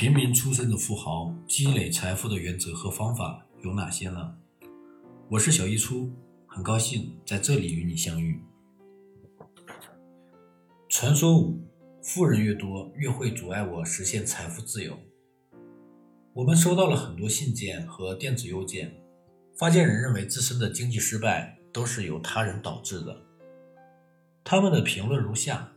平民出身的富豪积累财富的原则和方法有哪些呢？我是小一初，很高兴在这里与你相遇。传说五：富人越多，越会阻碍我实现财富自由。我们收到了很多信件和电子邮件，发件人认为自身的经济失败都是由他人导致的。他们的评论如下。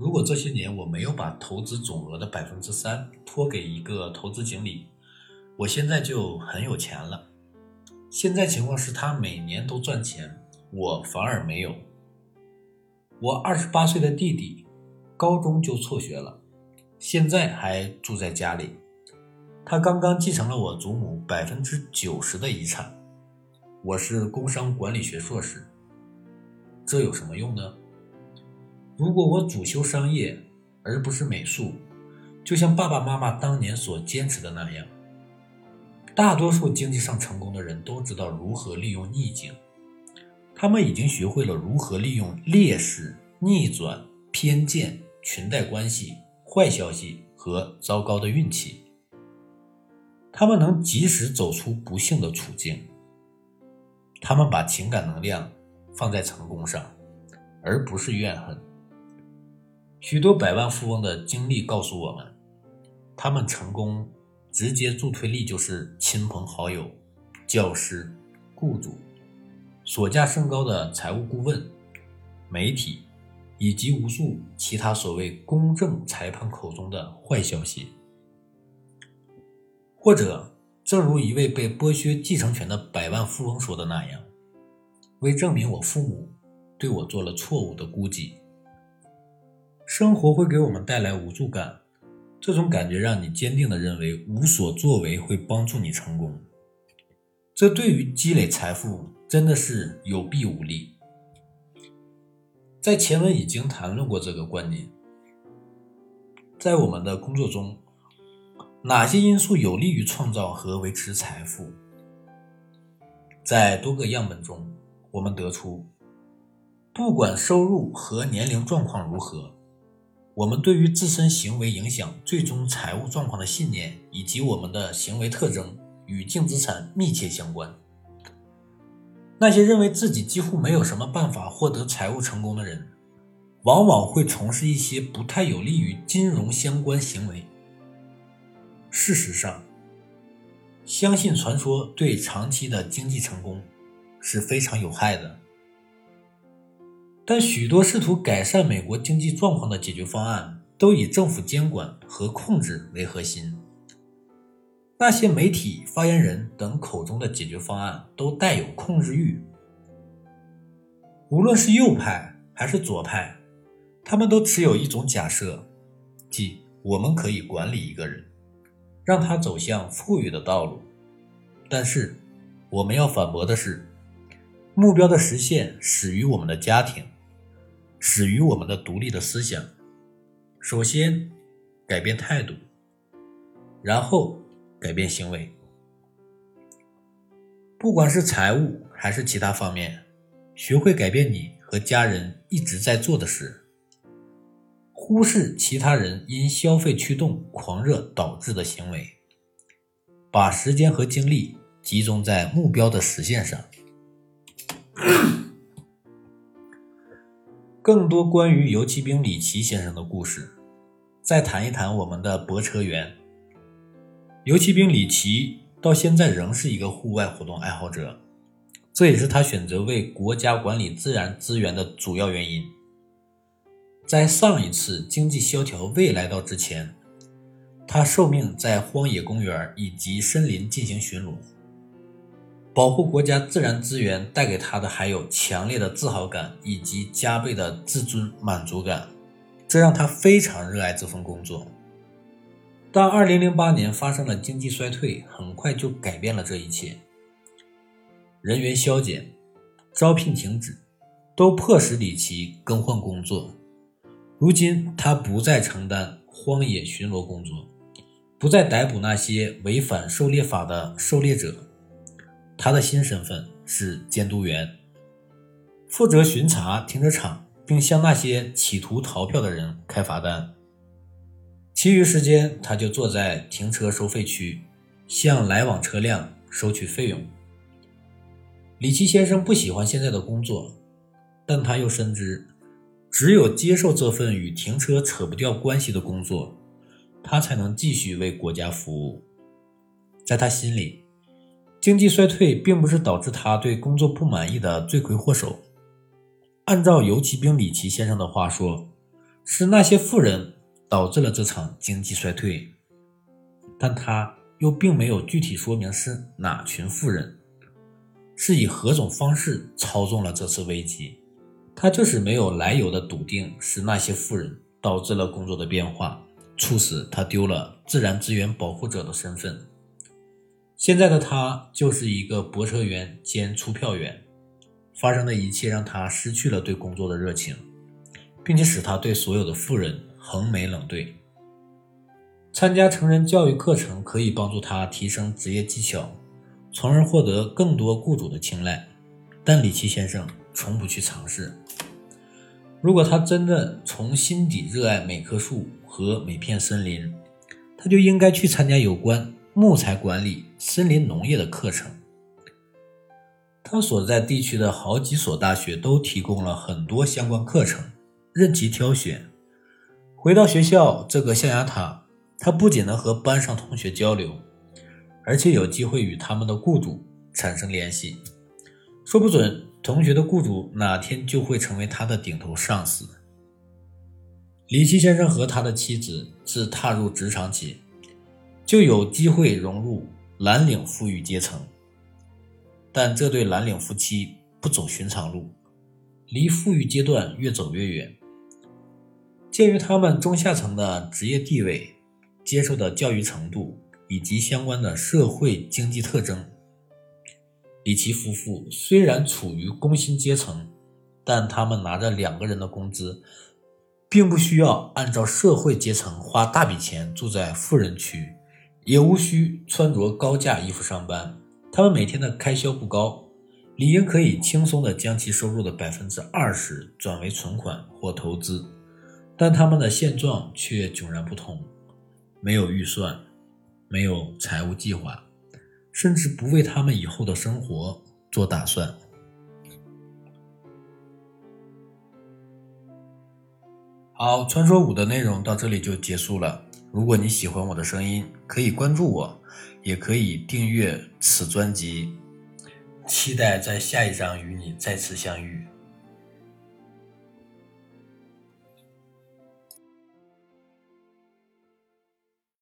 如果这些年我没有把投资总额的百分之三托给一个投资经理，我现在就很有钱了。现在情况是他每年都赚钱，我反而没有。我二十八岁的弟弟，高中就辍学了，现在还住在家里。他刚刚继承了我祖母百分之九十的遗产。我是工商管理学硕士，这有什么用呢？如果我主修商业而不是美术，就像爸爸妈妈当年所坚持的那样，大多数经济上成功的人都知道如何利用逆境，他们已经学会了如何利用劣势、逆转、偏见、裙带关系、坏消息和糟糕的运气，他们能及时走出不幸的处境，他们把情感能量放在成功上，而不是怨恨。许多百万富翁的经历告诉我们，他们成功直接助推力就是亲朋好友、教师、雇主、所价甚高的财务顾问、媒体，以及无数其他所谓公正裁判口中的坏消息。或者，正如一位被剥削继承权的百万富翁说的那样：“为证明我父母对我做了错误的估计。”生活会给我们带来无助感，这种感觉让你坚定地认为无所作为会帮助你成功。这对于积累财富真的是有弊无利。在前文已经谈论过这个观点。在我们的工作中，哪些因素有利于创造和维持财富？在多个样本中，我们得出，不管收入和年龄状况如何。我们对于自身行为影响最终财务状况的信念，以及我们的行为特征与净资产密切相关。那些认为自己几乎没有什么办法获得财务成功的人，往往会从事一些不太有利于金融相关行为。事实上，相信传说对长期的经济成功是非常有害的。但许多试图改善美国经济状况的解决方案都以政府监管和控制为核心。那些媒体发言人等口中的解决方案都带有控制欲。无论是右派还是左派，他们都持有一种假设，即我们可以管理一个人，让他走向富裕的道路。但是，我们要反驳的是，目标的实现始于我们的家庭。始于我们的独立的思想。首先，改变态度，然后改变行为。不管是财务还是其他方面，学会改变你和家人一直在做的事，忽视其他人因消费驱动狂热导致的行为，把时间和精力集中在目标的实现上。更多关于游骑兵李奇先生的故事，再谈一谈我们的泊车员。游骑兵李奇到现在仍是一个户外活动爱好者，这也是他选择为国家管理自然资源的主要原因。在上一次经济萧条未来到之前，他受命在荒野公园以及森林进行巡逻。保护国家自然资源带给他的还有强烈的自豪感以及加倍的自尊满足感，这让他非常热爱这份工作。但2008年发生了经济衰退，很快就改变了这一切。人员削减、招聘停止，都迫使里奇更换工作。如今，他不再承担荒野巡逻工作，不再逮捕那些违反狩猎法的狩猎者。他的新身份是监督员，负责巡查停车场，并向那些企图逃票的人开罚单。其余时间他就坐在停车收费区，向来往车辆收取费用。李奇先生不喜欢现在的工作，但他又深知，只有接受这份与停车扯不掉关系的工作，他才能继续为国家服务。在他心里，经济衰退并不是导致他对工作不满意的罪魁祸首。按照游骑兵里奇先生的话说，是那些富人导致了这场经济衰退，但他又并没有具体说明是哪群富人。是以何种方式操纵了这次危机？他就是没有来由的笃定是那些富人导致了工作的变化，促使他丢了自然资源保护者的身份。现在的他就是一个泊车员兼出票员，发生的一切让他失去了对工作的热情，并且使他对所有的富人横眉冷对。参加成人教育课程可以帮助他提升职业技巧。从而获得更多雇主的青睐，但李奇先生从不去尝试。如果他真的从心底热爱每棵树和每片森林，他就应该去参加有关木材管理、森林农业的课程。他所在地区的好几所大学都提供了很多相关课程，任其挑选。回到学校这个象牙塔，他不仅能和班上同学交流。而且有机会与他们的雇主产生联系，说不准同学的雇主哪天就会成为他的顶头上司。李奇先生和他的妻子自踏入职场起，就有机会融入蓝领富裕阶层，但这对蓝领夫妻不走寻常路，离富裕阶段越走越远。鉴于他们中下层的职业地位、接受的教育程度。以及相关的社会经济特征。里奇夫妇虽然处于工薪阶层，但他们拿着两个人的工资，并不需要按照社会阶层花大笔钱住在富人区，也无需穿着高价衣服上班。他们每天的开销不高，理应可以轻松地将其收入的百分之二十转为存款或投资。但他们的现状却迥然不同，没有预算。没有财务计划，甚至不为他们以后的生活做打算。好，传说五的内容到这里就结束了。如果你喜欢我的声音，可以关注我，也可以订阅此专辑。期待在下一章与你再次相遇。